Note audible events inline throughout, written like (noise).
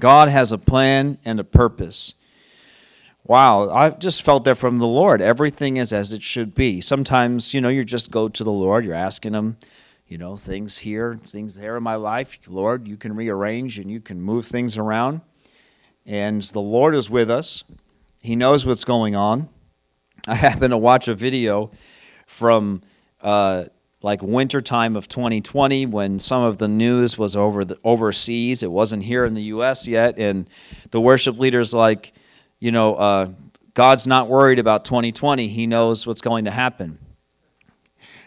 God has a plan and a purpose. Wow, I just felt that from the Lord. Everything is as it should be. Sometimes, you know, you just go to the Lord, you're asking Him, you know, things here, things there in my life. Lord, you can rearrange and you can move things around. And the Lord is with us, He knows what's going on. I happened to watch a video from uh, like wintertime of 2020 when some of the news was over the, overseas. It wasn't here in the U.S. yet, and the worship leaders like, you know, uh, God's not worried about 2020. He knows what's going to happen.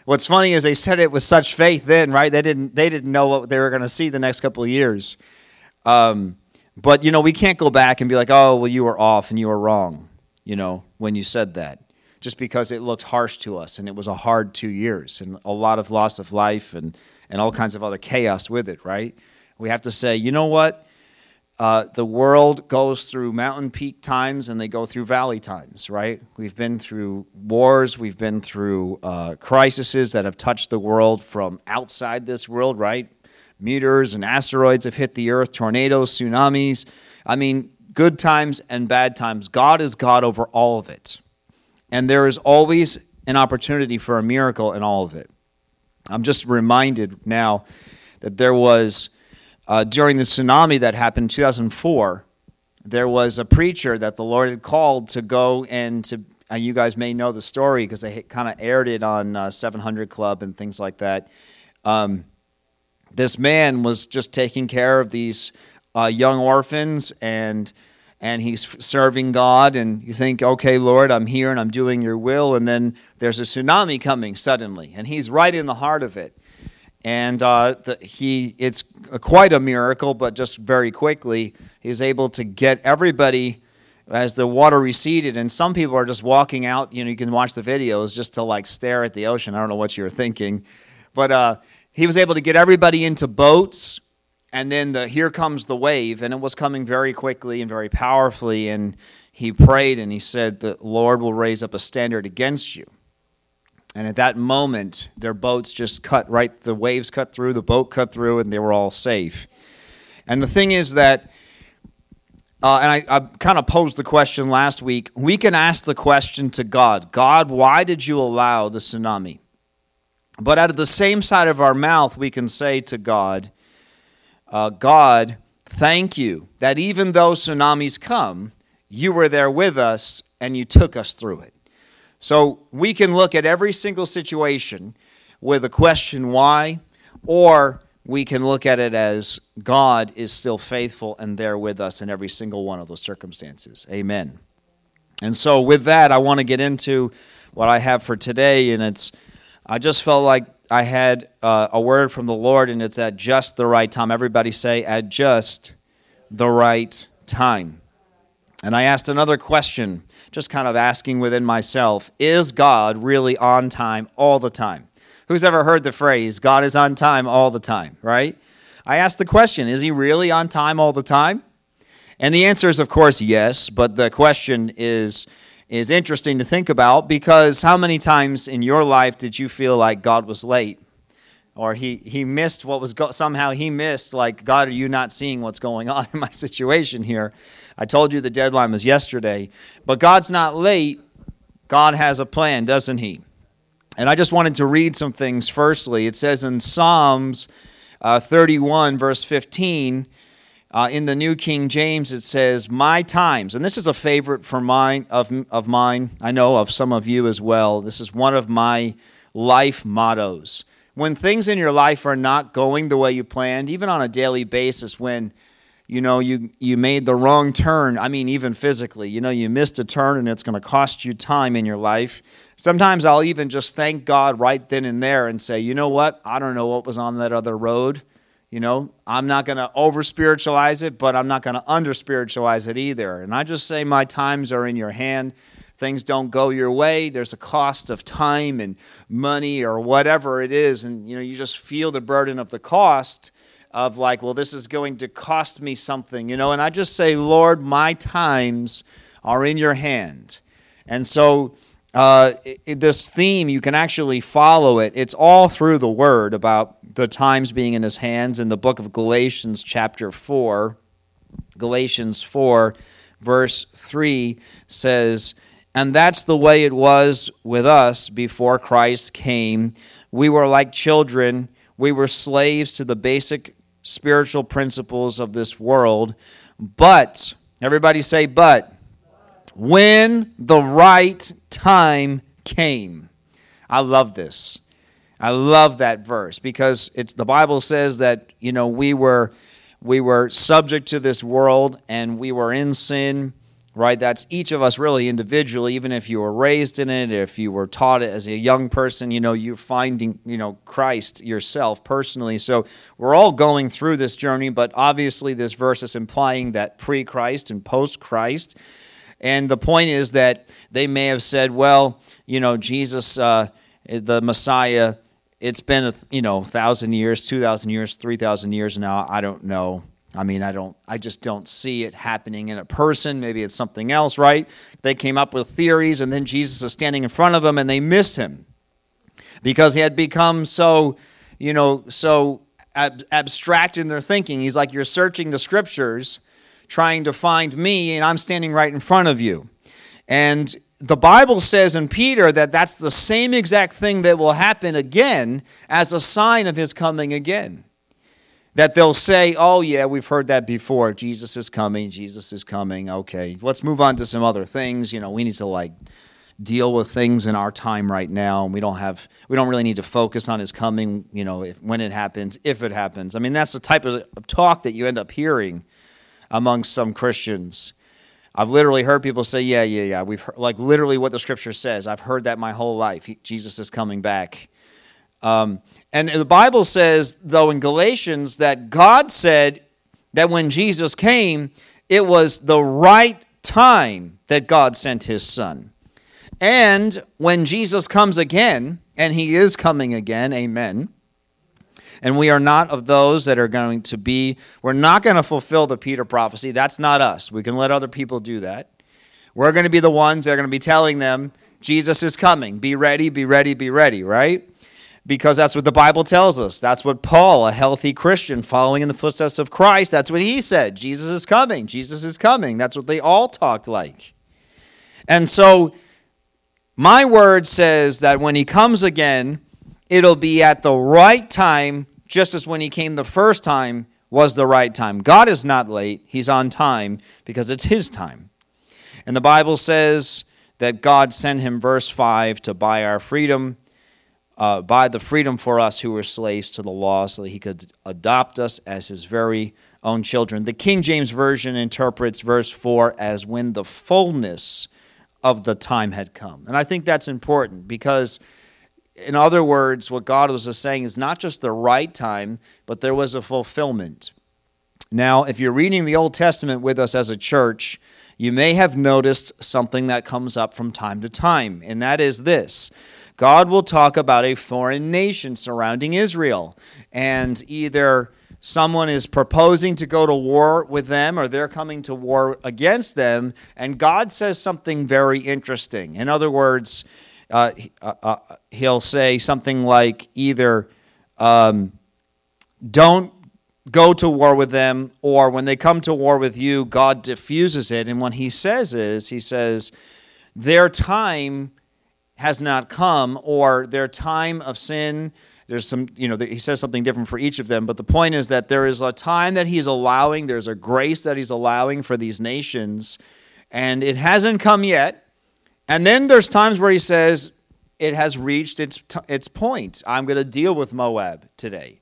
What's funny is they said it with such faith then, right? They didn't they didn't know what they were going to see the next couple of years. Um, but you know, we can't go back and be like, "Oh, well, you were off and you were wrong," you know, when you said that just because it looked harsh to us and it was a hard two years and a lot of loss of life and, and all kinds of other chaos with it, right? We have to say, you know what? Uh, the world goes through mountain peak times and they go through valley times, right? We've been through wars, we've been through uh, crises that have touched the world from outside this world, right? Meteors and asteroids have hit the earth, tornadoes, tsunamis. I mean, good times and bad times. God is God over all of it. And there is always an opportunity for a miracle in all of it. I'm just reminded now that there was, uh, during the tsunami that happened in 2004, there was a preacher that the Lord had called to go and to, and you guys may know the story because they kind of aired it on uh, 700 Club and things like that. Um, this man was just taking care of these uh, young orphans and and he's serving God, and you think, okay, Lord, I'm here and I'm doing your will, and then there's a tsunami coming suddenly, and he's right in the heart of it. And uh, the, he, it's quite a miracle, but just very quickly, he's able to get everybody as the water receded, and some people are just walking out. You know, you can watch the videos just to like stare at the ocean. I don't know what you were thinking, but uh, he was able to get everybody into boats and then the here comes the wave and it was coming very quickly and very powerfully and he prayed and he said the lord will raise up a standard against you. And at that moment their boats just cut right the waves cut through the boat cut through and they were all safe. And the thing is that uh, and I, I kind of posed the question last week we can ask the question to god god why did you allow the tsunami? But out of the same side of our mouth we can say to god uh, God, thank you that even though tsunamis come, you were there with us and you took us through it. So we can look at every single situation with a question why, or we can look at it as God is still faithful and there with us in every single one of those circumstances. Amen. And so, with that, I want to get into what I have for today, and it's I just felt like I had uh, a word from the Lord, and it's at just the right time. Everybody say, at just the right time. And I asked another question, just kind of asking within myself Is God really on time all the time? Who's ever heard the phrase, God is on time all the time, right? I asked the question, Is he really on time all the time? And the answer is, of course, yes, but the question is, is interesting to think about because how many times in your life did you feel like God was late? Or he, he missed what was go- somehow he missed, like, God, are you not seeing what's going (laughs) on in my situation here? I told you the deadline was yesterday. But God's not late. God has a plan, doesn't he? And I just wanted to read some things firstly. It says in Psalms uh, 31, verse 15, uh, in the New King James, it says, "My times," and this is a favorite for mine of of mine. I know of some of you as well. This is one of my life mottos. When things in your life are not going the way you planned, even on a daily basis, when you know you you made the wrong turn. I mean, even physically, you know, you missed a turn, and it's going to cost you time in your life. Sometimes I'll even just thank God right then and there and say, you know what? I don't know what was on that other road you know, I'm not going to over spiritualize it, but I'm not going to under spiritualize it either. And I just say, my times are in your hand. Things don't go your way. There's a cost of time and money or whatever it is. And, you know, you just feel the burden of the cost of like, well, this is going to cost me something, you know. And I just say, Lord, my times are in your hand. And so, uh, it, this theme, you can actually follow it. It's all through the Word about the times being in His hands in the book of Galatians, chapter 4. Galatians 4, verse 3 says, And that's the way it was with us before Christ came. We were like children, we were slaves to the basic spiritual principles of this world. But, everybody say, but, when the right time came. I love this. I love that verse because it's the Bible says that, you know, we were we were subject to this world and we were in sin, right? That's each of us really individually, even if you were raised in it, if you were taught it as a young person, you know, you're finding, you know, Christ yourself personally. So we're all going through this journey, but obviously this verse is implying that pre Christ and post Christ. And the point is that they may have said, well, you know, Jesus, uh, the Messiah, it's been a you know thousand years, two thousand years, three thousand years now. I don't know. I mean, I don't. I just don't see it happening in a person. Maybe it's something else, right? They came up with theories, and then Jesus is standing in front of them, and they miss him because he had become so, you know, so ab- abstract in their thinking. He's like, you're searching the scriptures, trying to find me, and I'm standing right in front of you. And the Bible says in Peter that that's the same exact thing that will happen again as a sign of his coming again. That they'll say, oh, yeah, we've heard that before. Jesus is coming. Jesus is coming. Okay, let's move on to some other things. You know, we need to like deal with things in our time right now. and We don't have, we don't really need to focus on his coming, you know, if, when it happens, if it happens. I mean, that's the type of, of talk that you end up hearing among some Christians I've literally heard people say, "Yeah, yeah, yeah." We've heard, like literally what the scripture says. I've heard that my whole life. He, Jesus is coming back. Um, and the Bible says, though, in Galatians, that God said that when Jesus came, it was the right time that God sent His Son. And when Jesus comes again, and He is coming again, Amen and we are not of those that are going to be, we're not going to fulfill the Peter prophecy. That's not us. We can let other people do that. We're going to be the ones that are going to be telling them, Jesus is coming. Be ready, be ready, be ready, right? Because that's what the Bible tells us. That's what Paul, a healthy Christian following in the footsteps of Christ, that's what he said. Jesus is coming. Jesus is coming. That's what they all talked like. And so, my word says that when he comes again, it'll be at the right time just as when he came the first time was the right time. God is not late, he's on time because it's his time. And the Bible says that God sent him, verse 5, to buy our freedom, uh, buy the freedom for us who were slaves to the law, so that he could adopt us as his very own children. The King James Version interprets verse 4 as when the fullness of the time had come. And I think that's important because in other words, what God was saying is not just the right time, but there was a fulfillment. Now, if you're reading the Old Testament with us as a church, you may have noticed something that comes up from time to time, and that is this. God will talk about a foreign nation surrounding Israel, and either someone is proposing to go to war with them or they're coming to war against them, and God says something very interesting. In other words, uh, uh, uh, he'll say something like either um, don't go to war with them, or when they come to war with you, God diffuses it. And what he says is, he says, their time has not come, or their time of sin. There's some, you know, he says something different for each of them, but the point is that there is a time that he's allowing, there's a grace that he's allowing for these nations, and it hasn't come yet. And then there's times where he says, it has reached its, t- its point. I'm going to deal with Moab today.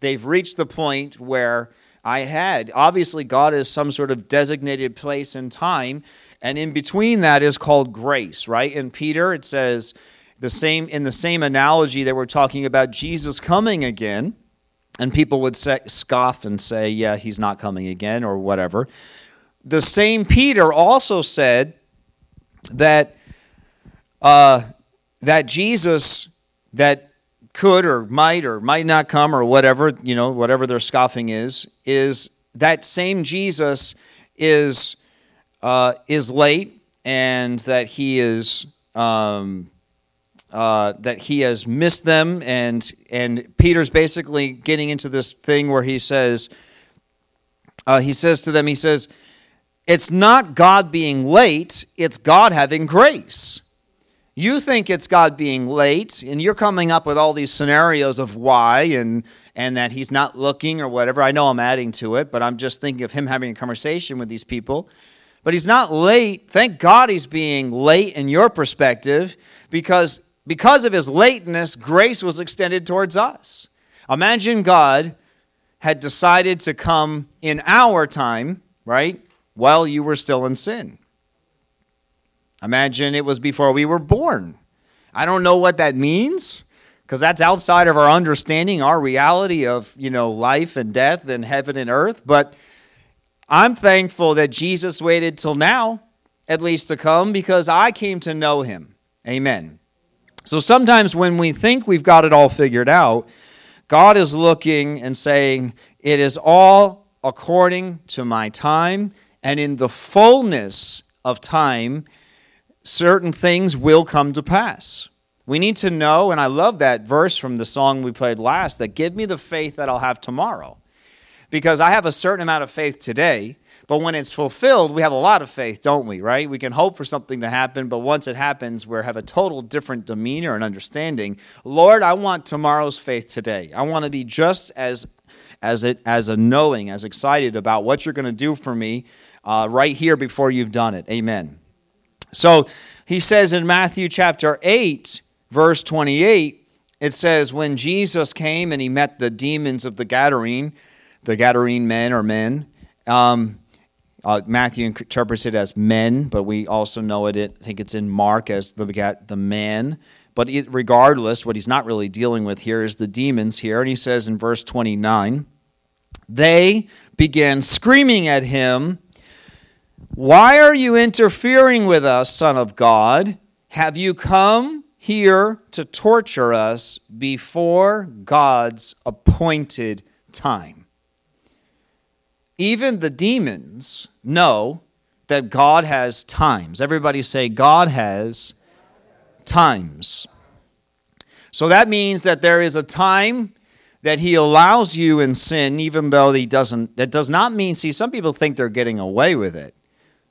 They've reached the point where I had. Obviously, God is some sort of designated place and time, and in between that is called grace, right? In Peter, it says the same in the same analogy that we're talking about Jesus coming again, and people would say, scoff and say, "Yeah, he's not coming again," or whatever. The same Peter also said that uh, that Jesus that could or might or might not come or whatever, you know, whatever their scoffing is, is that same Jesus is uh, is late and that he is um, uh, that he has missed them and and Peter's basically getting into this thing where he says uh, he says to them, he says, it's not God being late, it's God having grace. You think it's God being late, and you're coming up with all these scenarios of why and, and that he's not looking or whatever. I know I'm adding to it, but I'm just thinking of him having a conversation with these people. But he's not late. Thank God he's being late in your perspective because, because of his lateness, grace was extended towards us. Imagine God had decided to come in our time, right, while you were still in sin. Imagine it was before we were born. I don't know what that means because that's outside of our understanding, our reality of, you know, life and death and heaven and earth, but I'm thankful that Jesus waited till now at least to come because I came to know him. Amen. So sometimes when we think we've got it all figured out, God is looking and saying, It is all according to my time, and in the fullness of time, certain things will come to pass. We need to know, and I love that verse from the song we played last, that give me the faith that I'll have tomorrow. Because I have a certain amount of faith today, but when it's fulfilled, we have a lot of faith, don't we, right? We can hope for something to happen, but once it happens, we have a total different demeanor and understanding. Lord, I want tomorrow's faith today. I want to be just as as it as a knowing, as excited about what you're going to do for me uh, right here before you've done it. Amen. So he says in Matthew chapter 8, verse 28, it says, When Jesus came and he met the demons of the Gadarene, the Gadarene men or men, um, uh, Matthew interprets it as men, but we also know it, I think it's in Mark as the, the man. But it, regardless, what he's not really dealing with here is the demons here. And he says in verse 29, they began screaming at him why are you interfering with us, Son of God? Have you come here to torture us before God's appointed time? Even the demons know that God has times. Everybody say, God has times. So that means that there is a time that he allows you in sin, even though he doesn't. That does not mean, see, some people think they're getting away with it.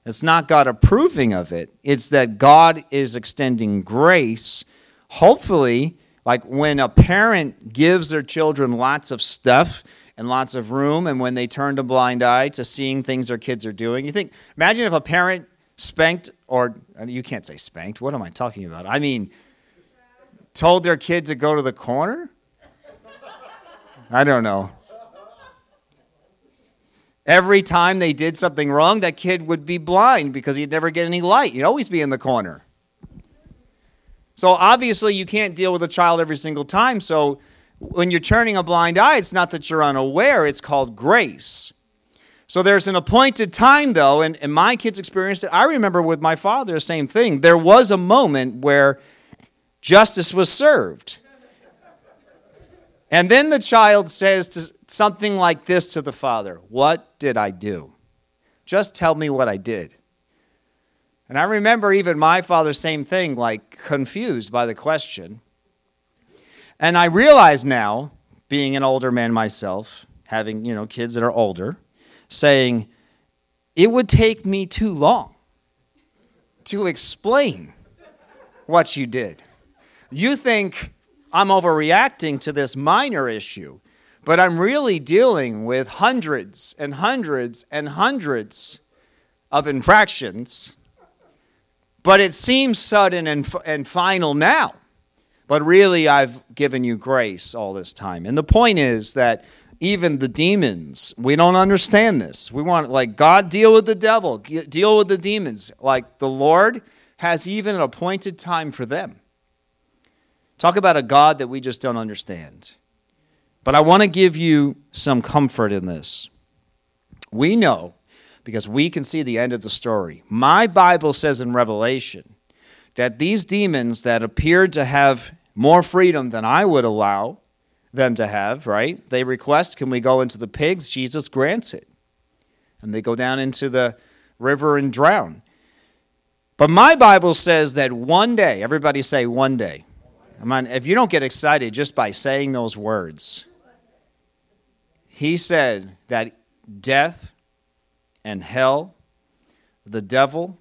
It's not God approving of it. It's that God is extending grace. Hopefully, like when a parent gives their children lots of stuff and lots of room, and when they turn a blind eye to seeing things their kids are doing, you think, imagine if a parent spanked, or uh, you can't say spanked, what am I talking about? I mean, told their kid to go to the corner? I don't know. Every time they did something wrong, that kid would be blind because he'd never get any light. He'd always be in the corner. So obviously, you can't deal with a child every single time. So when you're turning a blind eye, it's not that you're unaware, it's called grace. So there's an appointed time, though, and, and my kids experienced it. I remember with my father, the same thing. There was a moment where justice was served. And then the child says something like this to the father What did I do? Just tell me what I did. And I remember even my father, same thing, like confused by the question. And I realize now, being an older man myself, having, you know, kids that are older, saying, it would take me too long to explain what you did. You think I'm overreacting to this minor issue. But I'm really dealing with hundreds and hundreds and hundreds of infractions. But it seems sudden and, and final now. But really, I've given you grace all this time. And the point is that even the demons, we don't understand this. We want, like, God deal with the devil, deal with the demons. Like, the Lord has even an appointed time for them. Talk about a God that we just don't understand. But I want to give you some comfort in this. We know, because we can see the end of the story. My Bible says in Revelation that these demons that appeared to have more freedom than I would allow them to have, right? They request, Can we go into the pigs? Jesus grants it. And they go down into the river and drown. But my Bible says that one day, everybody say one day. Come on, if you don't get excited just by saying those words, he said that death and hell, the devil,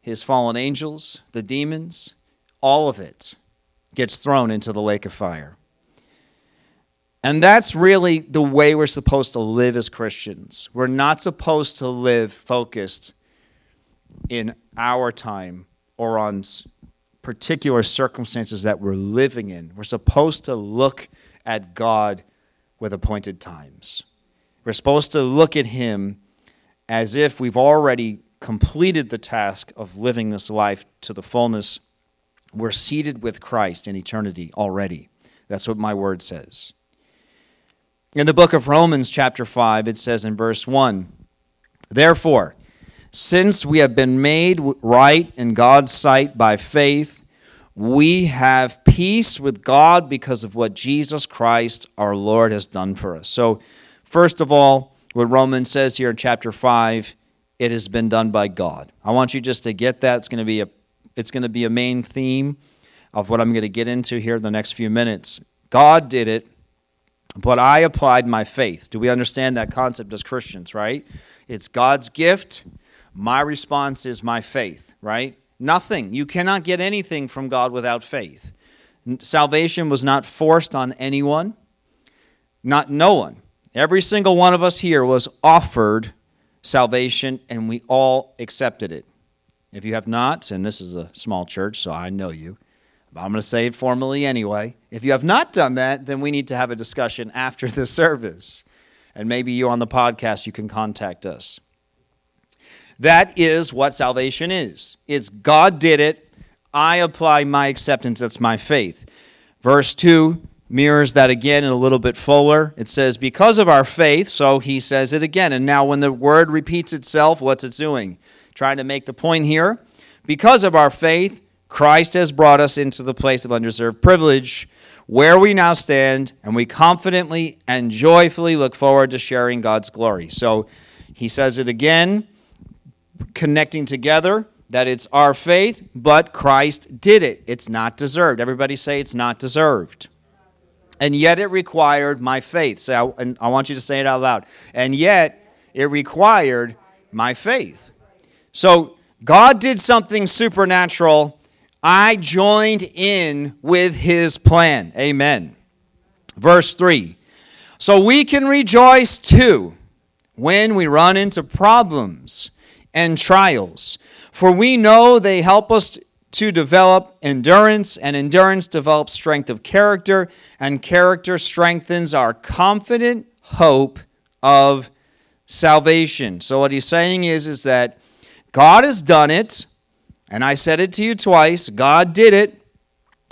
his fallen angels, the demons, all of it gets thrown into the lake of fire. And that's really the way we're supposed to live as Christians. We're not supposed to live focused in our time or on particular circumstances that we're living in. We're supposed to look at God with appointed times. We're supposed to look at Him as if we've already completed the task of living this life to the fullness. We're seated with Christ in eternity already. That's what my word says. In the book of Romans, chapter 5, it says in verse 1 Therefore, since we have been made right in God's sight by faith, we have peace with God because of what Jesus Christ our Lord has done for us. So, first of all, what Romans says here in chapter 5, it has been done by God. I want you just to get that. It's going to be a it's going to be a main theme of what I'm going to get into here in the next few minutes. God did it but I applied my faith. Do we understand that concept as Christians, right? It's God's gift. My response is my faith, right? Nothing. You cannot get anything from God without faith. Salvation was not forced on anyone, not no one. Every single one of us here was offered salvation, and we all accepted it. If you have not, and this is a small church, so I know you, but I'm going to say it formally anyway. If you have not done that, then we need to have a discussion after the (laughs) service. And maybe you on the podcast, you can contact us. That is what salvation is. It's God did it. I apply my acceptance. That's my faith. Verse 2 mirrors that again in a little bit fuller. It says, Because of our faith, so he says it again. And now, when the word repeats itself, what's it doing? Trying to make the point here. Because of our faith, Christ has brought us into the place of undeserved privilege where we now stand, and we confidently and joyfully look forward to sharing God's glory. So he says it again, connecting together that it's our faith, but Christ did it. It's not deserved. Everybody say it's not deserved. And yet it required my faith. So I, and I want you to say it out loud. And yet it required my faith. So God did something supernatural I joined in with his plan. Amen. Verse 3. So we can rejoice too when we run into problems and trials, for we know they help us to develop endurance, and endurance develops strength of character, and character strengthens our confident hope of salvation. So what he's saying is is that God has done it and I said it to you twice God did it.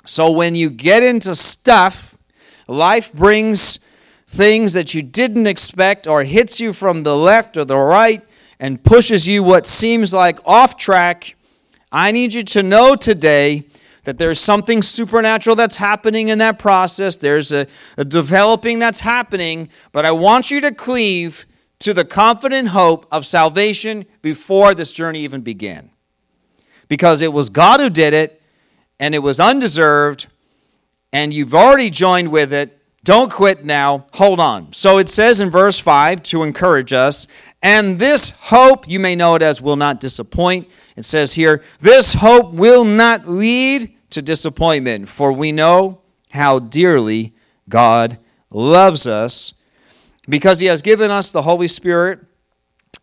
So when you get into stuff, life brings things that you didn't expect or hits you from the left or the right and pushes you what seems like off track. I need you to know today that there's something supernatural that's happening in that process. There's a, a, developing that's happening, but I want you to cleave to the confident hope of salvation before this journey even began because it was God who did it and it was undeserved and you've already joined with it. Don't quit now. Hold on. So it says in verse 5 to encourage us, and this hope, you may know it as will not disappoint. It says here, this hope will not lead to disappointment, for we know how dearly God loves us because he has given us the Holy Spirit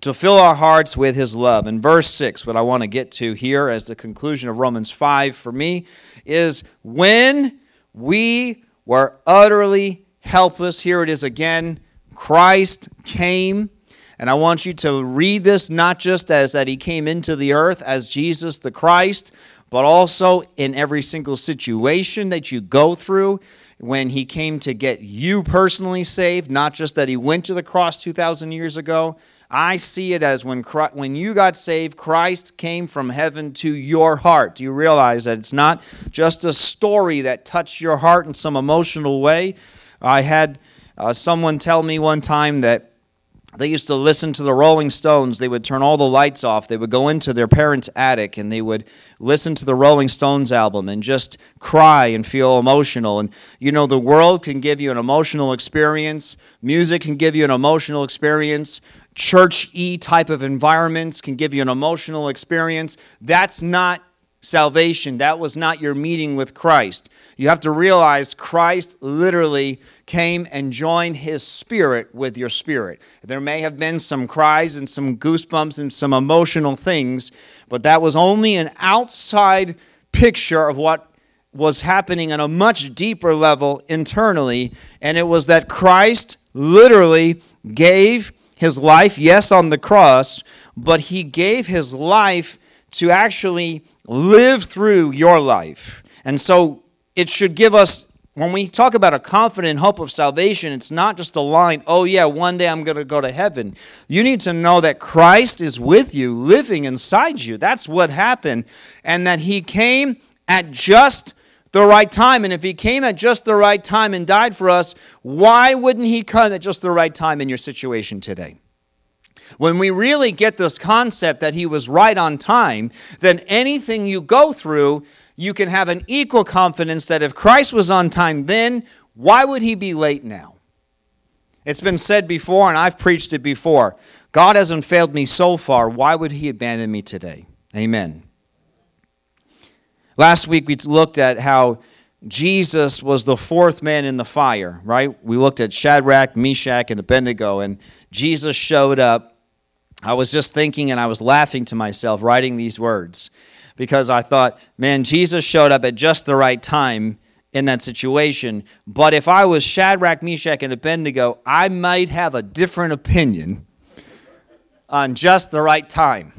to fill our hearts with his love. In verse 6, what I want to get to here as the conclusion of Romans 5 for me is when we were utterly helpless, here it is again, Christ came. And I want you to read this not just as that he came into the earth as Jesus the Christ, but also in every single situation that you go through when he came to get you personally saved, not just that he went to the cross 2,000 years ago, I see it as when, Christ, when you got saved, Christ came from heaven to your heart. Do you realize that it's not just a story that touched your heart in some emotional way? I had uh, someone tell me one time that they used to listen to the Rolling Stones. They would turn all the lights off. They would go into their parents' attic and they would listen to the Rolling Stones album and just cry and feel emotional. And you know, the world can give you an emotional experience, music can give you an emotional experience, church y type of environments can give you an emotional experience. That's not salvation. That was not your meeting with Christ. You have to realize Christ literally came and joined his spirit with your spirit. There may have been some cries and some goosebumps and some emotional things, but that was only an outside picture of what was happening on a much deeper level internally. And it was that Christ literally gave his life, yes, on the cross, but he gave his life to actually live through your life. And so it should give us, when we talk about a confident hope of salvation, it's not just a line, oh, yeah, one day I'm going to go to heaven. You need to know that Christ is with you, living inside you. That's what happened. And that He came at just the right time. And if He came at just the right time and died for us, why wouldn't He come at just the right time in your situation today? When we really get this concept that he was right on time, then anything you go through, you can have an equal confidence that if Christ was on time then, why would he be late now? It's been said before, and I've preached it before God hasn't failed me so far. Why would he abandon me today? Amen. Last week we looked at how Jesus was the fourth man in the fire, right? We looked at Shadrach, Meshach, and Abednego, and Jesus showed up I was just thinking and I was laughing to myself writing these words because I thought, man, Jesus showed up at just the right time in that situation. But if I was Shadrach, Meshach, and Abednego, I might have a different opinion on just the right time.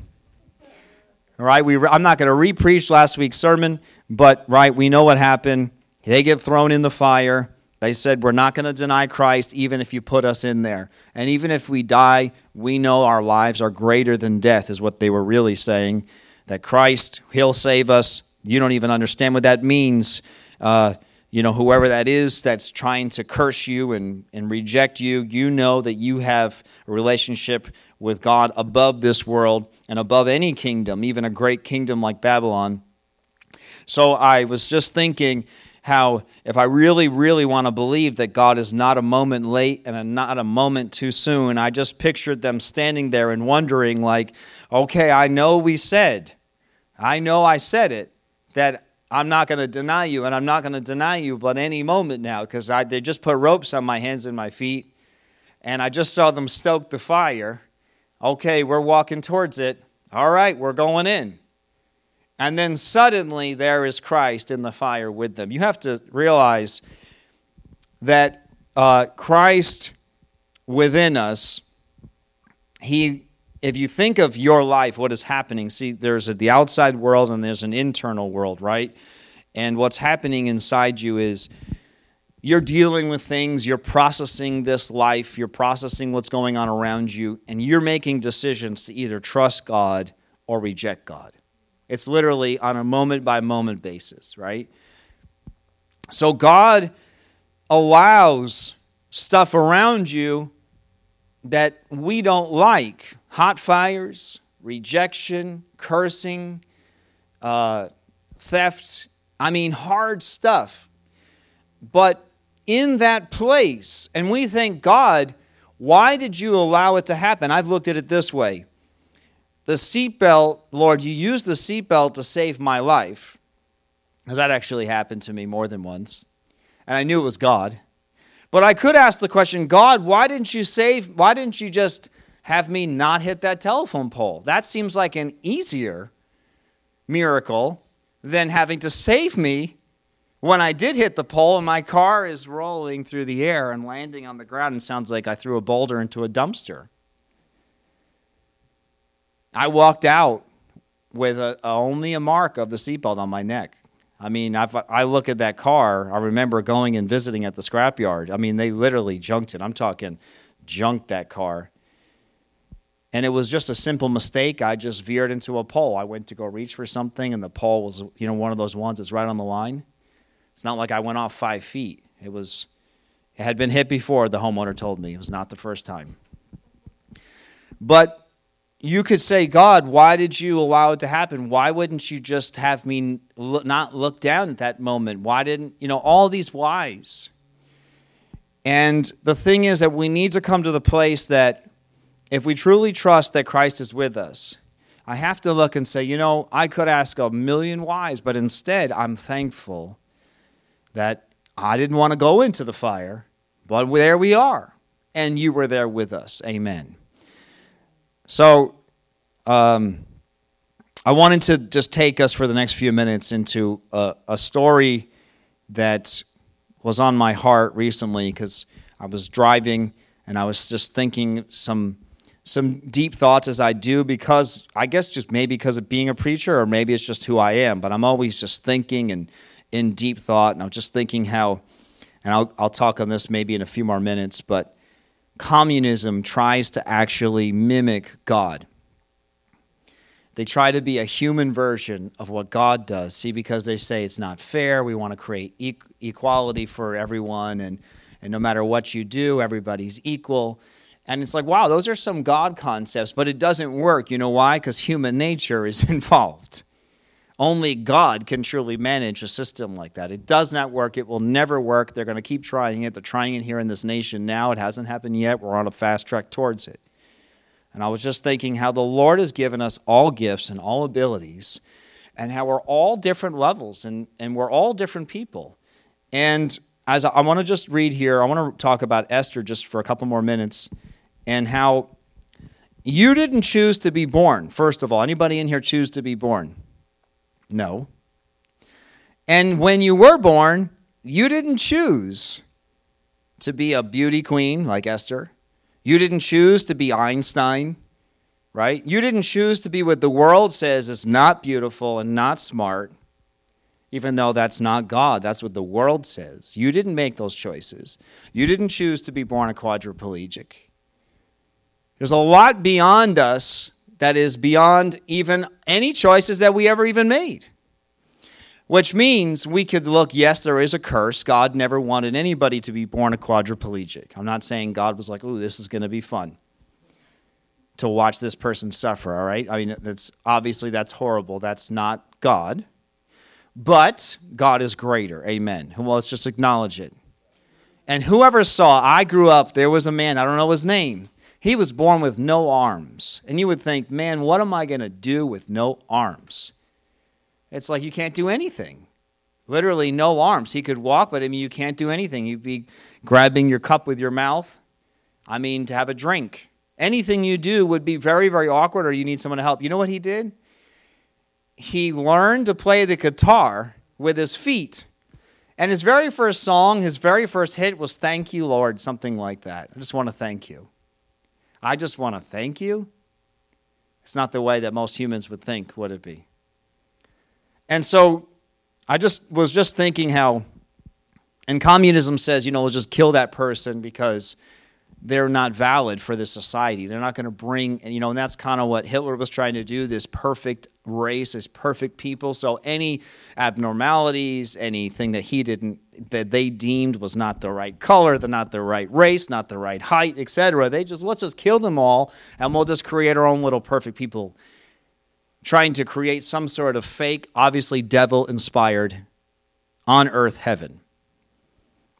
All right, we, I'm not going to re-preach last week's sermon, but right, we know what happened. They get thrown in the fire. They said, We're not going to deny Christ even if you put us in there. And even if we die, we know our lives are greater than death, is what they were really saying. That Christ, He'll save us. You don't even understand what that means. Uh, you know, whoever that is that's trying to curse you and, and reject you, you know that you have a relationship with God above this world and above any kingdom, even a great kingdom like Babylon. So I was just thinking, how if I really, really want to believe that God is not a moment late and a, not a moment too soon, I just pictured them standing there and wondering, like, okay, I know we said, I know I said it, that I'm not going to deny you, and I'm not going to deny you, but any moment now, because they just put ropes on my hands and my feet, and I just saw them stoke the fire. Okay, we're walking towards it. All right, we're going in. And then suddenly there is Christ in the fire with them. You have to realize that uh, Christ within us, he if you think of your life, what is happening, see, there's a, the outside world and there's an internal world, right? And what's happening inside you is you're dealing with things, you're processing this life, you're processing what's going on around you, and you're making decisions to either trust God or reject God. It's literally on a moment by moment basis, right? So God allows stuff around you that we don't like hot fires, rejection, cursing, uh, theft. I mean, hard stuff. But in that place, and we think, God, why did you allow it to happen? I've looked at it this way the seatbelt, Lord, you used the seatbelt to save my life. Because that actually happened to me more than once. And I knew it was God. But I could ask the question, God, why didn't you save, why didn't you just have me not hit that telephone pole? That seems like an easier miracle than having to save me when I did hit the pole and my car is rolling through the air and landing on the ground and sounds like I threw a boulder into a dumpster. I walked out with a, a, only a mark of the seatbelt on my neck. I mean, I've, I look at that car. I remember going and visiting at the scrapyard. I mean, they literally junked it. I'm talking junked that car. And it was just a simple mistake. I just veered into a pole. I went to go reach for something, and the pole was, you know, one of those ones that's right on the line. It's not like I went off five feet. It was, it had been hit before. The homeowner told me it was not the first time. But you could say, God, why did you allow it to happen? Why wouldn't you just have me not look down at that moment? Why didn't, you know, all these whys. And the thing is that we need to come to the place that if we truly trust that Christ is with us, I have to look and say, you know, I could ask a million whys, but instead I'm thankful that I didn't want to go into the fire, but there we are. And you were there with us. Amen. So, um, I wanted to just take us for the next few minutes into a, a story that was on my heart recently because I was driving and I was just thinking some some deep thoughts as I do because I guess just maybe because of being a preacher or maybe it's just who I am, but I'm always just thinking and in deep thought and I'm just thinking how and I'll I'll talk on this maybe in a few more minutes, but communism tries to actually mimic God. They try to be a human version of what God does. See, because they say it's not fair, we want to create e- equality for everyone, and, and no matter what you do, everybody's equal. And it's like, wow, those are some God concepts, but it doesn't work. You know why? Because human nature is (laughs) involved. Only God can truly manage a system like that. It does not work. It will never work. They're going to keep trying it. They're trying it here in this nation now. It hasn't happened yet. We're on a fast track towards it. And I was just thinking how the Lord has given us all gifts and all abilities, and how we're all different levels and, and we're all different people. And as I, I want to just read here, I want to talk about Esther just for a couple more minutes and how you didn't choose to be born. First of all, anybody in here choose to be born? No. And when you were born, you didn't choose to be a beauty queen like Esther. You didn't choose to be Einstein, right? You didn't choose to be what the world says is not beautiful and not smart, even though that's not God. That's what the world says. You didn't make those choices. You didn't choose to be born a quadriplegic. There's a lot beyond us that is beyond even any choices that we ever even made. Which means we could look, yes, there is a curse. God never wanted anybody to be born a quadriplegic. I'm not saying God was like, oh, this is going to be fun to watch this person suffer, all right? I mean, that's obviously that's horrible. That's not God. But God is greater. Amen. Well, let's just acknowledge it. And whoever saw, I grew up, there was a man, I don't know his name he was born with no arms. And you would think, man, what am I going to do with no arms? It's like you can't do anything. Literally, no arms. He could walk, but I mean, you can't do anything. You'd be grabbing your cup with your mouth. I mean, to have a drink. Anything you do would be very, very awkward, or you need someone to help. You know what he did? He learned to play the guitar with his feet. And his very first song, his very first hit was Thank You, Lord, something like that. I just want to thank you. I just want to thank you. It's not the way that most humans would think, would it be? And so I just was just thinking how, and communism says, you know, we'll just kill that person because they're not valid for this society. They're not going to bring, you know, and that's kind of what Hitler was trying to do this perfect race, this perfect people. So any abnormalities, anything that he didn't, that they deemed was not the right color, the not the right race, not the right height, etc. They just, let's just kill them all and we'll just create our own little perfect people. Trying to create some sort of fake, obviously devil inspired on earth heaven.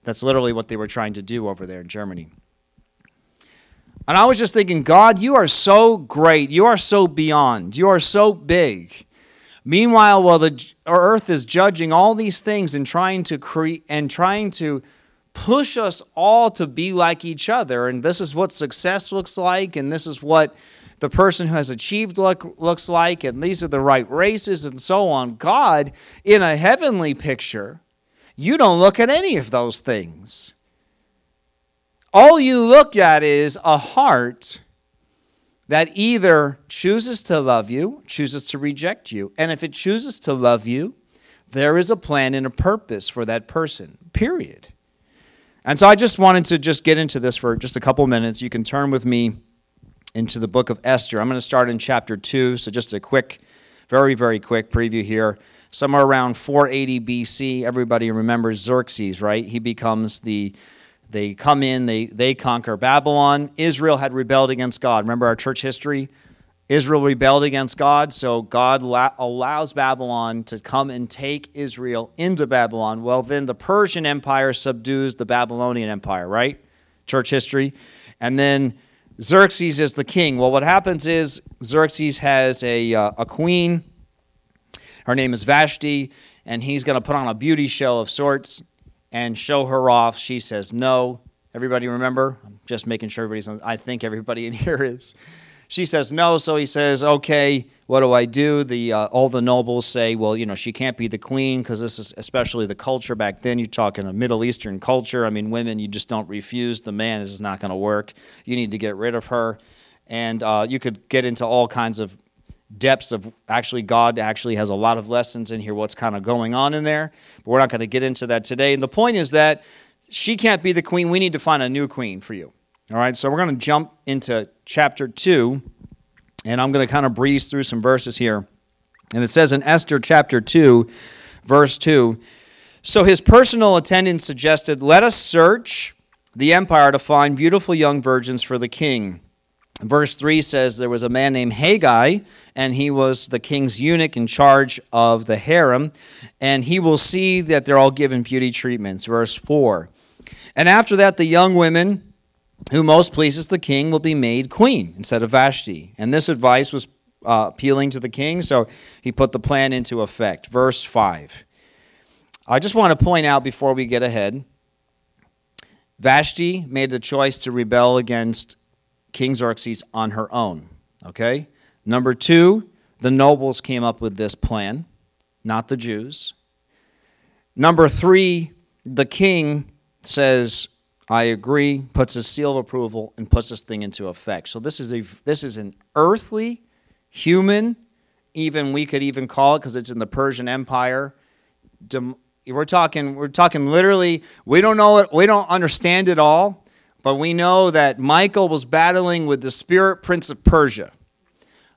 That's literally what they were trying to do over there in Germany. And I was just thinking, God, you are so great. You are so beyond. You are so big. Meanwhile, while the earth is judging all these things and trying to create and trying to push us all to be like each other, and this is what success looks like, and this is what the person who has achieved look, looks like, and these are the right races, and so on. God, in a heavenly picture, you don't look at any of those things all you look at is a heart that either chooses to love you, chooses to reject you. And if it chooses to love you, there is a plan and a purpose for that person, period. And so I just wanted to just get into this for just a couple minutes. You can turn with me into the book of Esther. I'm going to start in chapter 2, so just a quick, very, very quick preview here. Somewhere around 480 BC, everybody remembers Xerxes, right? He becomes the They come in, they, they conquer Babylon. Israel had rebelled against God. Remember our church history? Israel rebelled against God, so God la- allows Babylon to come and take Israel into Babylon. Well, then the Persian Empire subdues the Babylonian Empire, right? Church history. And then Xerxes is the king. Well, what happens is Xerxes has a, uh, a queen. Her name is Vashti, and he's going to put on a beauty show of sorts and show her off. She says no. Everybody remember? I'm just making sure everybody's. On, I think everybody in (laughs) here is. She says no, so he says, "Okay, what do I do?" The uh, all the nobles say, "Well, you know, she can't be the queen because this is especially the culture back then. You're talking a Middle Eastern culture. I mean, women, you just don't refuse the man. This is not going to work. You need to get rid of her." And uh, you could get into all kinds of depths of actually God actually has a lot of lessons in here. What's kind of going on in there, but we're not going to get into that today. And the point is that she can't be the queen. We need to find a new queen for you. All right, so we're going to jump into chapter 2, and I'm going to kind of breeze through some verses here. And it says in Esther chapter 2, verse 2 So his personal attendant suggested, Let us search the empire to find beautiful young virgins for the king. Verse 3 says there was a man named Hegai, and he was the king's eunuch in charge of the harem, and he will see that they're all given beauty treatments. Verse 4. And after that, the young women who most pleases the king will be made queen instead of Vashti. And this advice was uh, appealing to the king, so he put the plan into effect. Verse 5. I just want to point out before we get ahead Vashti made the choice to rebel against King Xerxes on her own. Okay? Number two, the nobles came up with this plan, not the Jews. Number three, the king says, I agree, puts a seal of approval, and puts this thing into effect. So this is a this is an earthly, human, even we could even call it because it's in the Persian Empire. Dem- we're talking we're talking literally. We don't know it. We don't understand it all, but we know that Michael was battling with the spirit prince of Persia.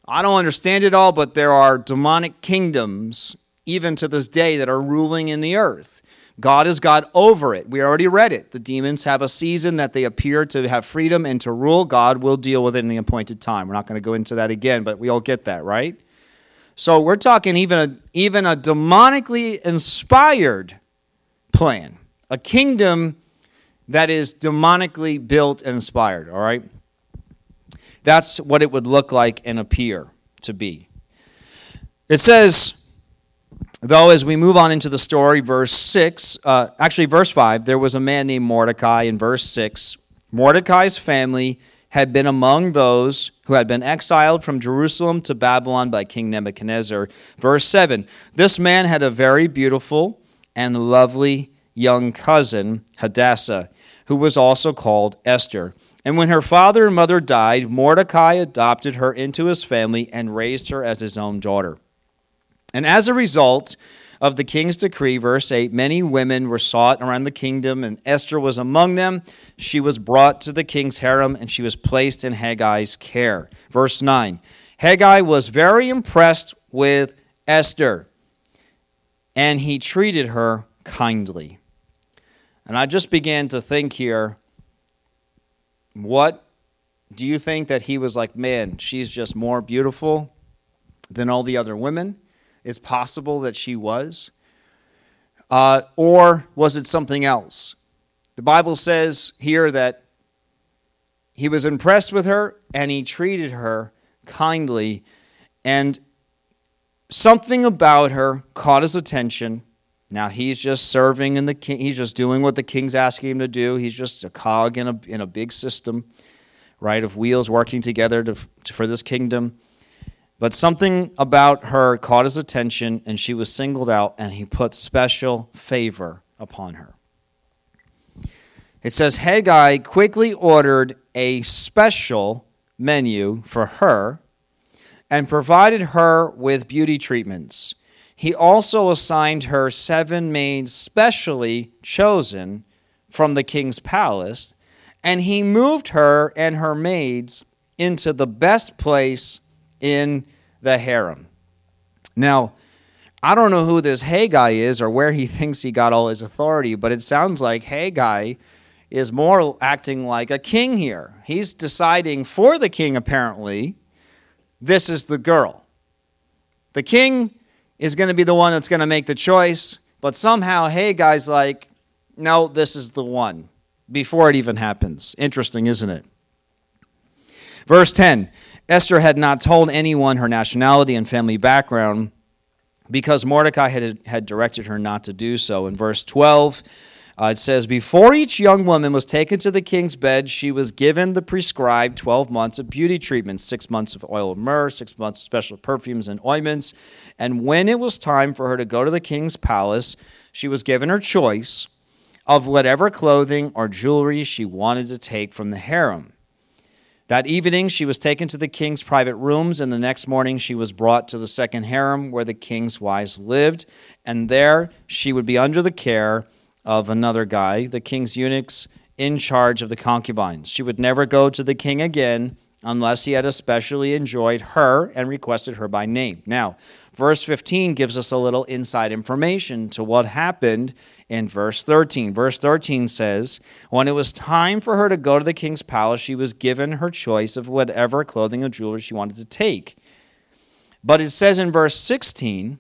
I don't understand it all, but there are demonic kingdoms even to this day that are ruling in the earth. God is God over it. We already read it. The demons have a season that they appear to have freedom and to rule. God will deal with it in the appointed time. We're not going to go into that again, but we all get that, right? So we're talking even a, even a demonically inspired plan, a kingdom that is demonically built and inspired, all right? That's what it would look like and appear to be. It says, though, as we move on into the story, verse 6, uh, actually, verse 5, there was a man named Mordecai in verse 6. Mordecai's family had been among those who had been exiled from Jerusalem to Babylon by King Nebuchadnezzar. Verse 7 This man had a very beautiful and lovely young cousin, Hadassah, who was also called Esther. And when her father and mother died, Mordecai adopted her into his family and raised her as his own daughter. And as a result of the king's decree, verse 8, many women were sought around the kingdom, and Esther was among them. She was brought to the king's harem, and she was placed in Haggai's care. Verse 9 Haggai was very impressed with Esther, and he treated her kindly. And I just began to think here what do you think that he was like, man, she's just more beautiful than all the other women? It's possible that she was. Uh, or was it something else? The Bible says here that he was impressed with her and he treated her kindly, and something about her caught his attention. Now he's just serving in the king. He's just doing what the king's asking him to do. He's just a cog in a in a big system, right, of wheels working together to, to, for this kingdom. But something about her caught his attention, and she was singled out, and he put special favor upon her. It says Haggai quickly ordered a special menu for her and provided her with beauty treatments. He also assigned her seven maids specially chosen from the king's palace, and he moved her and her maids into the best place in the harem. Now, I don't know who this Haggai is or where he (laughs) thinks he got all his authority, but it sounds like Haggai is more acting like a king here. He's deciding for the king, apparently, this is the girl. The king is going to be the one that's going to make the choice, but somehow Haggai's like, no, this is the one before it even happens. Interesting, isn't it? Verse 10 Esther had not told anyone her nationality and family background because Mordecai had, had directed her not to do so. In verse 12, uh, it says, Before each young woman was taken to the king's bed, she was given the prescribed 12 months of beauty treatments six months of oil of myrrh, six months of special perfumes and ointments. And when it was time for her to go to the king's palace, she was given her choice of whatever clothing or jewelry she wanted to take from the harem. That evening, she was taken to the king's private rooms, and the next morning, she was brought to the second harem where the king's wives lived, and there she would be under the care of another guy, the king's eunuchs, in charge of the concubines. She would never go to the king again unless he had especially enjoyed her and requested her by name. Now, verse 15 gives us a little inside information to what happened in verse 13. Verse 13 says, When it was time for her to go to the king's palace, she was given her choice of whatever clothing or jewelry she wanted to take. But it says in verse 16,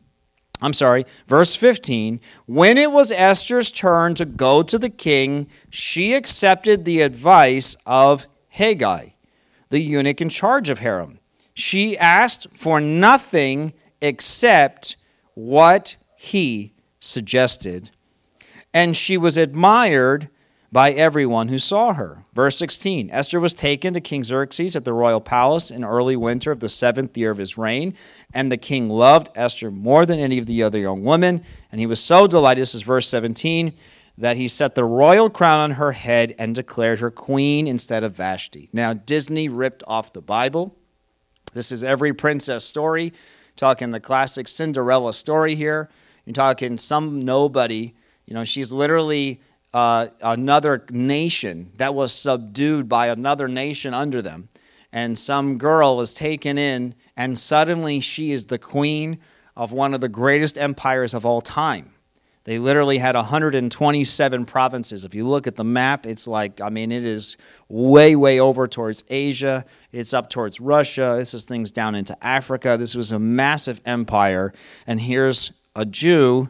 I'm sorry, verse 15. When it was Esther's turn to go to the king, she accepted the advice of Haggai, the eunuch in charge of harem. She asked for nothing except what he suggested, and she was admired by everyone who saw her. Verse 16 Esther was taken to King Xerxes at the royal palace in early winter of the seventh year of his reign, and the king loved Esther more than any of the other young women, and he was so delighted, this is verse 17, that he set the royal crown on her head and declared her queen instead of Vashti. Now, Disney ripped off the Bible. This is every princess story. Talking the classic Cinderella story here. You're talking some nobody. You know, she's literally uh, another nation that was subdued by another nation under them. And some girl was taken in, and suddenly she is the queen of one of the greatest empires of all time. They literally had 127 provinces. If you look at the map, it's like, I mean, it is way, way over towards Asia. It's up towards Russia. This is things down into Africa. This was a massive empire. And here's a Jew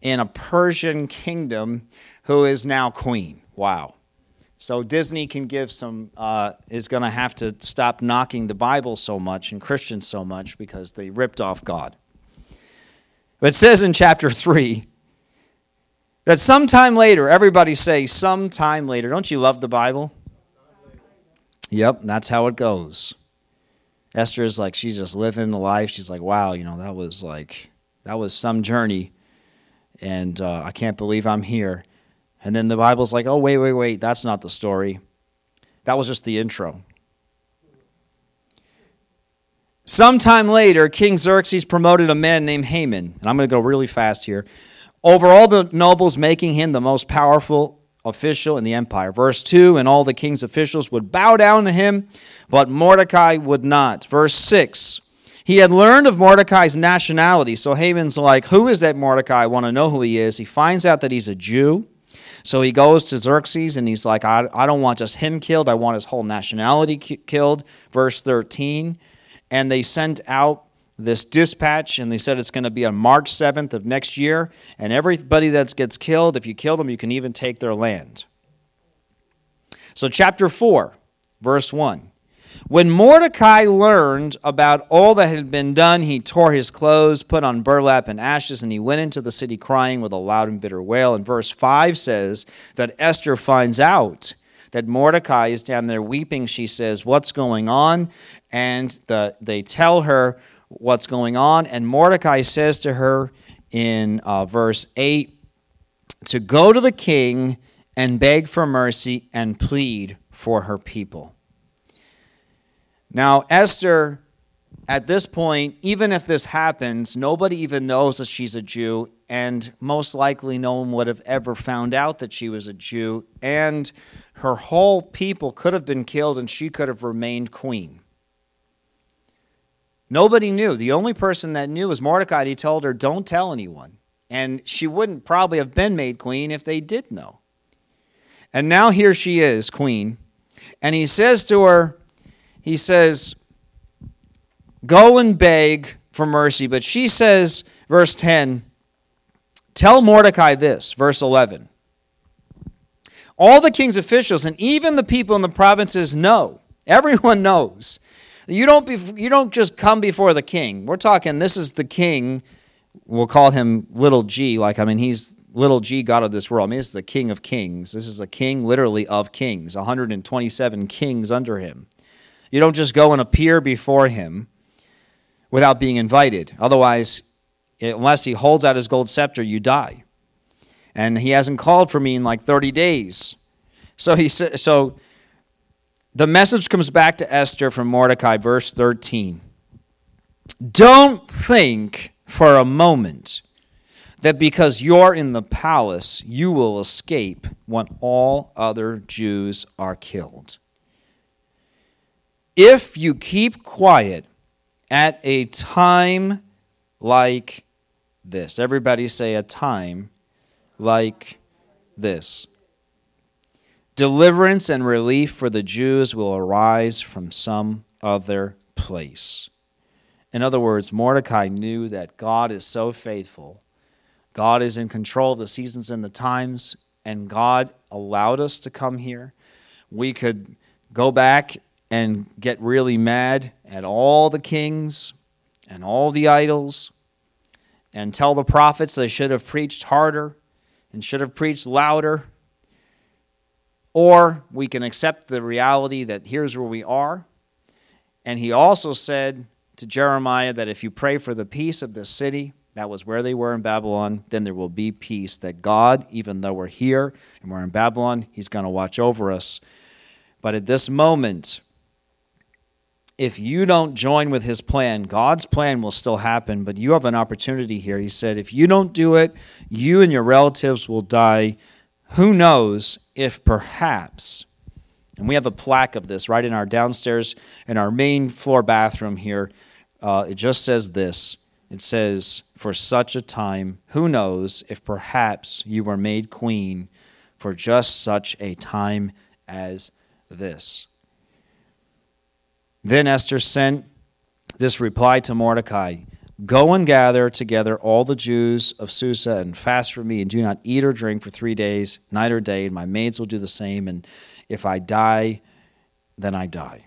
in a Persian kingdom who is now queen. Wow. So Disney can give some, uh, is going to have to stop knocking the Bible so much and Christians so much because they ripped off God. But it says in chapter 3 that sometime later, everybody say sometime later. Don't you love the Bible? Yep, that's how it goes. Esther is like, she's just living the life. She's like, wow, you know, that was like, that was some journey. And uh, I can't believe I'm here. And then the Bible's like, oh, wait, wait, wait, that's not the story. That was just the intro. Sometime later, King Xerxes promoted a man named Haman, and I'm going to go really fast here, over all the nobles, making him the most powerful official in the empire. Verse 2 And all the king's officials would bow down to him, but Mordecai would not. Verse 6 He had learned of Mordecai's nationality, so Haman's like, Who is that Mordecai? I want to know who he is. He finds out that he's a Jew. So he goes to Xerxes and he's like, I, I don't want just him killed, I want his whole nationality killed. Verse 13. And they sent out this dispatch and they said it's going to be on March 7th of next year. And everybody that gets killed, if you kill them, you can even take their land. So, chapter 4, verse 1. When Mordecai learned about all that had been done, he tore his clothes, put on burlap and ashes, and he went into the city crying with a loud and bitter wail. And verse 5 says that Esther finds out that Mordecai is down there weeping. She says, What's going on? And the, they tell her what's going on. And Mordecai says to her in uh, verse 8 to go to the king and beg for mercy and plead for her people. Now, Esther, at this point, even if this happens, nobody even knows that she's a Jew, and most likely no one would have ever found out that she was a Jew, and her whole people could have been killed, and she could have remained queen. Nobody knew. The only person that knew was Mordecai. He told her, Don't tell anyone. And she wouldn't probably have been made queen if they did know. And now here she is, queen. And he says to her, he says, Go and beg for mercy. But she says, verse 10, Tell Mordecai this, verse 11. All the king's officials and even the people in the provinces know, everyone (laughs) knows. You don't, be, you don't just come before the king. We're talking, this is the king. We'll call him little g, like, I mean, he's little g God of this world. I mean, is the king of kings. This is a king literally of kings, 127 kings under him. You don't just go and appear before him without being invited. Otherwise, unless he holds out his gold scepter, you die. And he hasn't called for me in like 30 days. So he sa- so the message comes back to Esther from Mordecai verse 13. Don't think for a moment that because you're in the palace, you will escape when all other Jews are killed. If you keep quiet at a time like this, everybody say a time like this. Deliverance and relief for the Jews will arise from some other place. In other words, Mordecai knew that God is so faithful God is in control of the seasons and the times, and God allowed us to come here. We could go back and get really mad at all the kings and all the idols and tell the prophets they should have preached harder and should have preached louder. Or we can accept the reality that here's where we are. And he also said to Jeremiah that if you pray for the peace of the city, that was where they were in Babylon. Then there will be peace. That God, even though we're here and we're in Babylon, He's going to watch over us. But at this moment, if you don't join with His plan, God's plan will still happen, but you have an opportunity here. He said, if you don't do it, you and your relatives will die. Who knows if perhaps, and we have a plaque of this right in our downstairs, in our main floor bathroom here. Uh, it just says this it says, For such a time, who knows if perhaps you were made queen for just such a time as this. Then Esther sent this reply to Mordecai Go and gather together all the Jews of Susa and fast for me, and do not eat or drink for three days, night or day, and my maids will do the same. And if I die, then I die.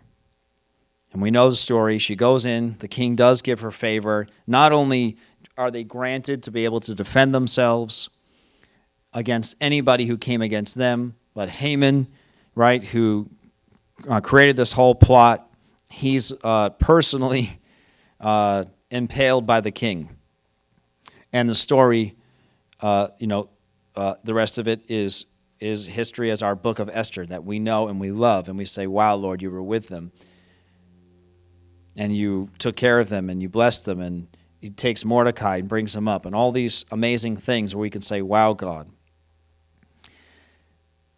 And we know the story. She goes in, the king does give her favor. Not only are they granted to be able to defend themselves against anybody who came against them, but Haman, right, who uh, created this whole plot, he's uh, personally (laughs) uh, impaled by the king. And the story, uh, you know, uh, the rest of it is is history as our book of Esther that we know and we love, and we say, "Wow, Lord, you were with them." and you took care of them and you blessed them and he takes Mordecai and brings him up and all these amazing things where we can say, Wow, God.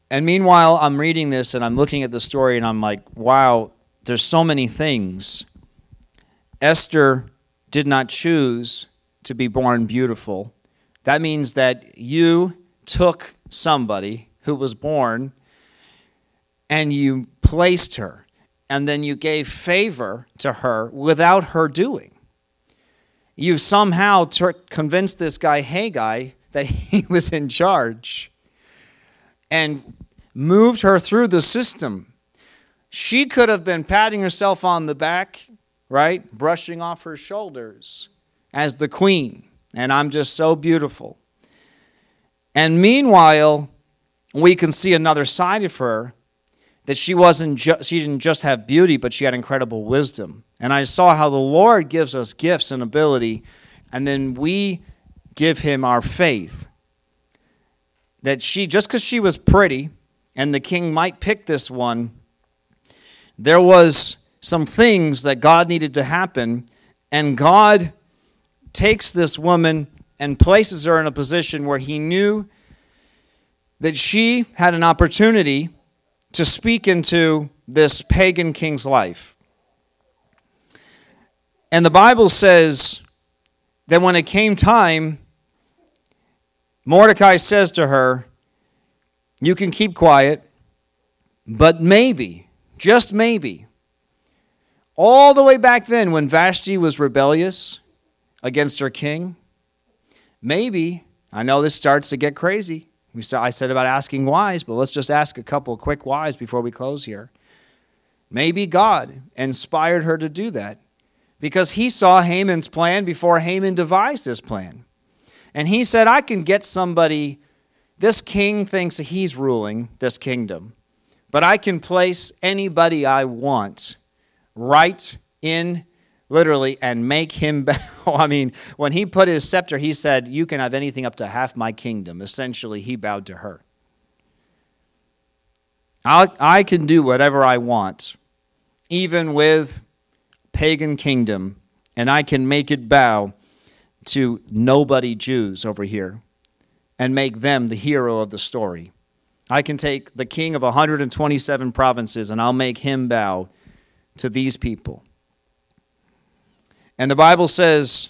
And meanwhile, I'm reading this and I'm looking at the story and I'm like, wow, there's so many things. Esther did not choose to be born beautiful. That means that you took somebody who was born and you placed her and then you gave favor to her without her doing. You somehow convinced this guy, Hegai, that (laughs) he was in charge and moved her through the system. She could have been patting herself on the back, right? Brushing off her shoulders as the queen. And I'm just so beautiful. And meanwhile, we can see another side of her that she wasn't ju- she didn't just have beauty but she had incredible wisdom and i saw how the lord gives us gifts and ability and then we give him our faith that she just because she was pretty and the king might pick this one there was some things that god needed to happen and god takes this woman and places her in a position where he knew that she had an opportunity to speak into this pagan king's life. And the Bible says that when it came time, Mordecai says to her, You can keep quiet, but maybe, just maybe, all the way back then when Vashti was rebellious against her king, maybe, I know this starts to get crazy. We saw, I said about asking whys, but let's just ask a couple quick whys before we close here. Maybe God inspired her to do that because he saw Haman's plan before Haman devised this plan. And he said, I can get somebody, this king thinks he's ruling this kingdom, but I can place anybody I want right in literally and make him (laughs) bow. I mean, when he put his scepter, he said, You can have anything up to half my kingdom. Essentially, he bowed to her. i I can do whatever I want, even with pagan kingdom, and I can make it bow to nobody Jews over here and make them the hero of the story. I can take the king of 127 provinces and I'll make him bow to these people. And the Bible says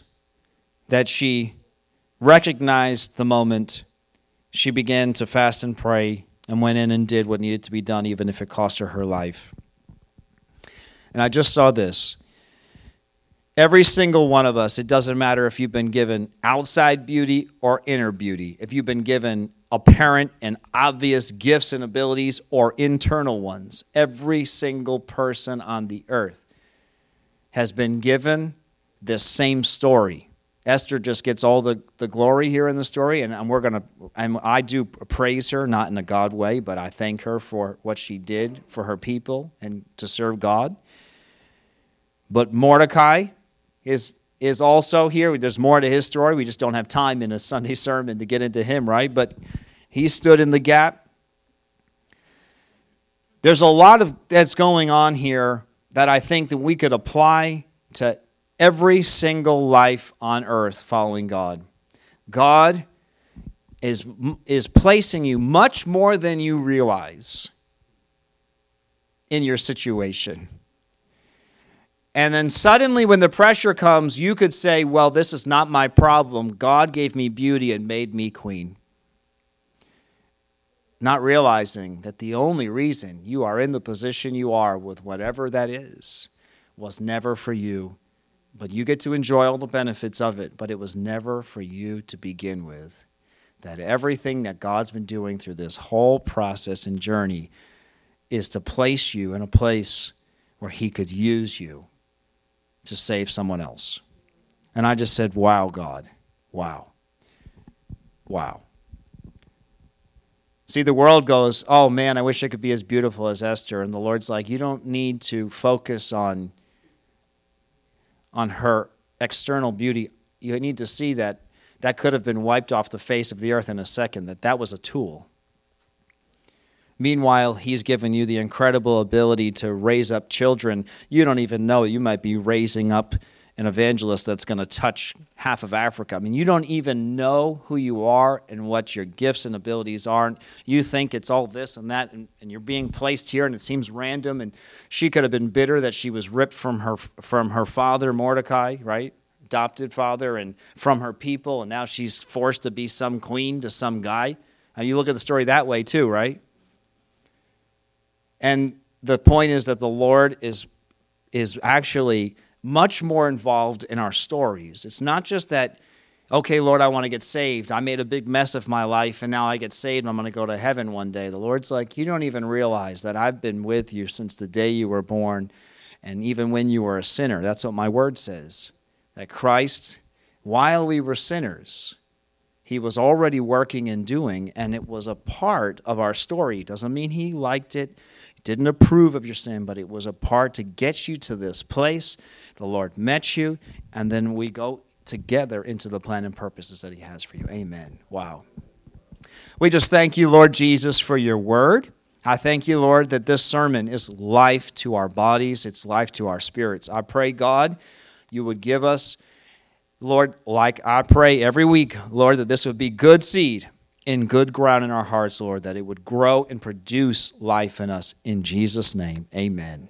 that she recognized the moment she began to fast and pray and went in and did what needed to be done, even if it cost her her life. And I just saw this. Every single one of us, it doesn't matter if you've been given outside beauty or inner beauty, if you've been given apparent and obvious gifts and abilities or internal ones, every single person on the earth has been given this same story. Esther just gets all the, the glory here in the story, and, and we're going to, I do praise her, not in a God way, but I thank her for what she did for her people and to serve God. But Mordecai is, is also here. There's more to his story. We just don't have time in a Sunday (laughs) sermon to get into him, right? But he stood in the gap. There's a lot of that's going on here that I think that we could apply to every single life on earth following God. God is, is placing you much more than you realize in your situation. And then suddenly, when the pressure comes, you could say, Well, this is not my problem. God gave me beauty and made me queen. Not realizing that the only reason you are in the position you are with whatever that is was never for you but you get to enjoy all the benefits of it, but it was never for you to begin with. That everything that God's been doing through this whole process and journey is to place you in a place where He could use you to save someone else. And I just said, Wow, God. Wow. Wow. See, the world goes, Oh man, I wish I could be as beautiful as Esther. And the Lord's like, You don't need to focus on on her external beauty, you need to see that that could have been wiped off the face of the earth in a second, that that was a tool. Meanwhile, he's given you the incredible ability to raise up children. You don't even know. You might be raising up an evangelist that's going to touch half of Africa. I mean, you don't even know who you are and what your gifts and abilities are. You think it's all this and that, and, and, you're being placed here, and it seems random. And she could have been bitter that she was ripped from her from her father Mordecai, right, adopted father, and from her people, and now she's forced to be some queen to some guy. And you look at the story that way too, right? And the point is that the Lord is is actually much more involved in our stories. It's not just that, okay, Lord, I want to get saved. I made a big mess of my life and now I get saved and I'm going to go to heaven one day. The Lord's like, you don't even realize that I've been with you since the day you were born and even when you were a sinner. That's what my word says. That Christ, while we were sinners, he was already working and doing, and it was a part of our story. Doesn't mean he liked it, didn't approve of your sin, but it was a part to get you to this place. The Lord met you, and then we go together into the plan and purposes that He has for you. Amen. Wow. We just thank you, Lord Jesus, for your word. I thank you, Lord, that this sermon is life to our bodies, it's life to our spirits. I pray, God, you would give us, Lord, like I pray every week, Lord, that this would be good seed in good ground in our hearts, Lord, that it would grow and produce life in us. In Jesus' name, amen.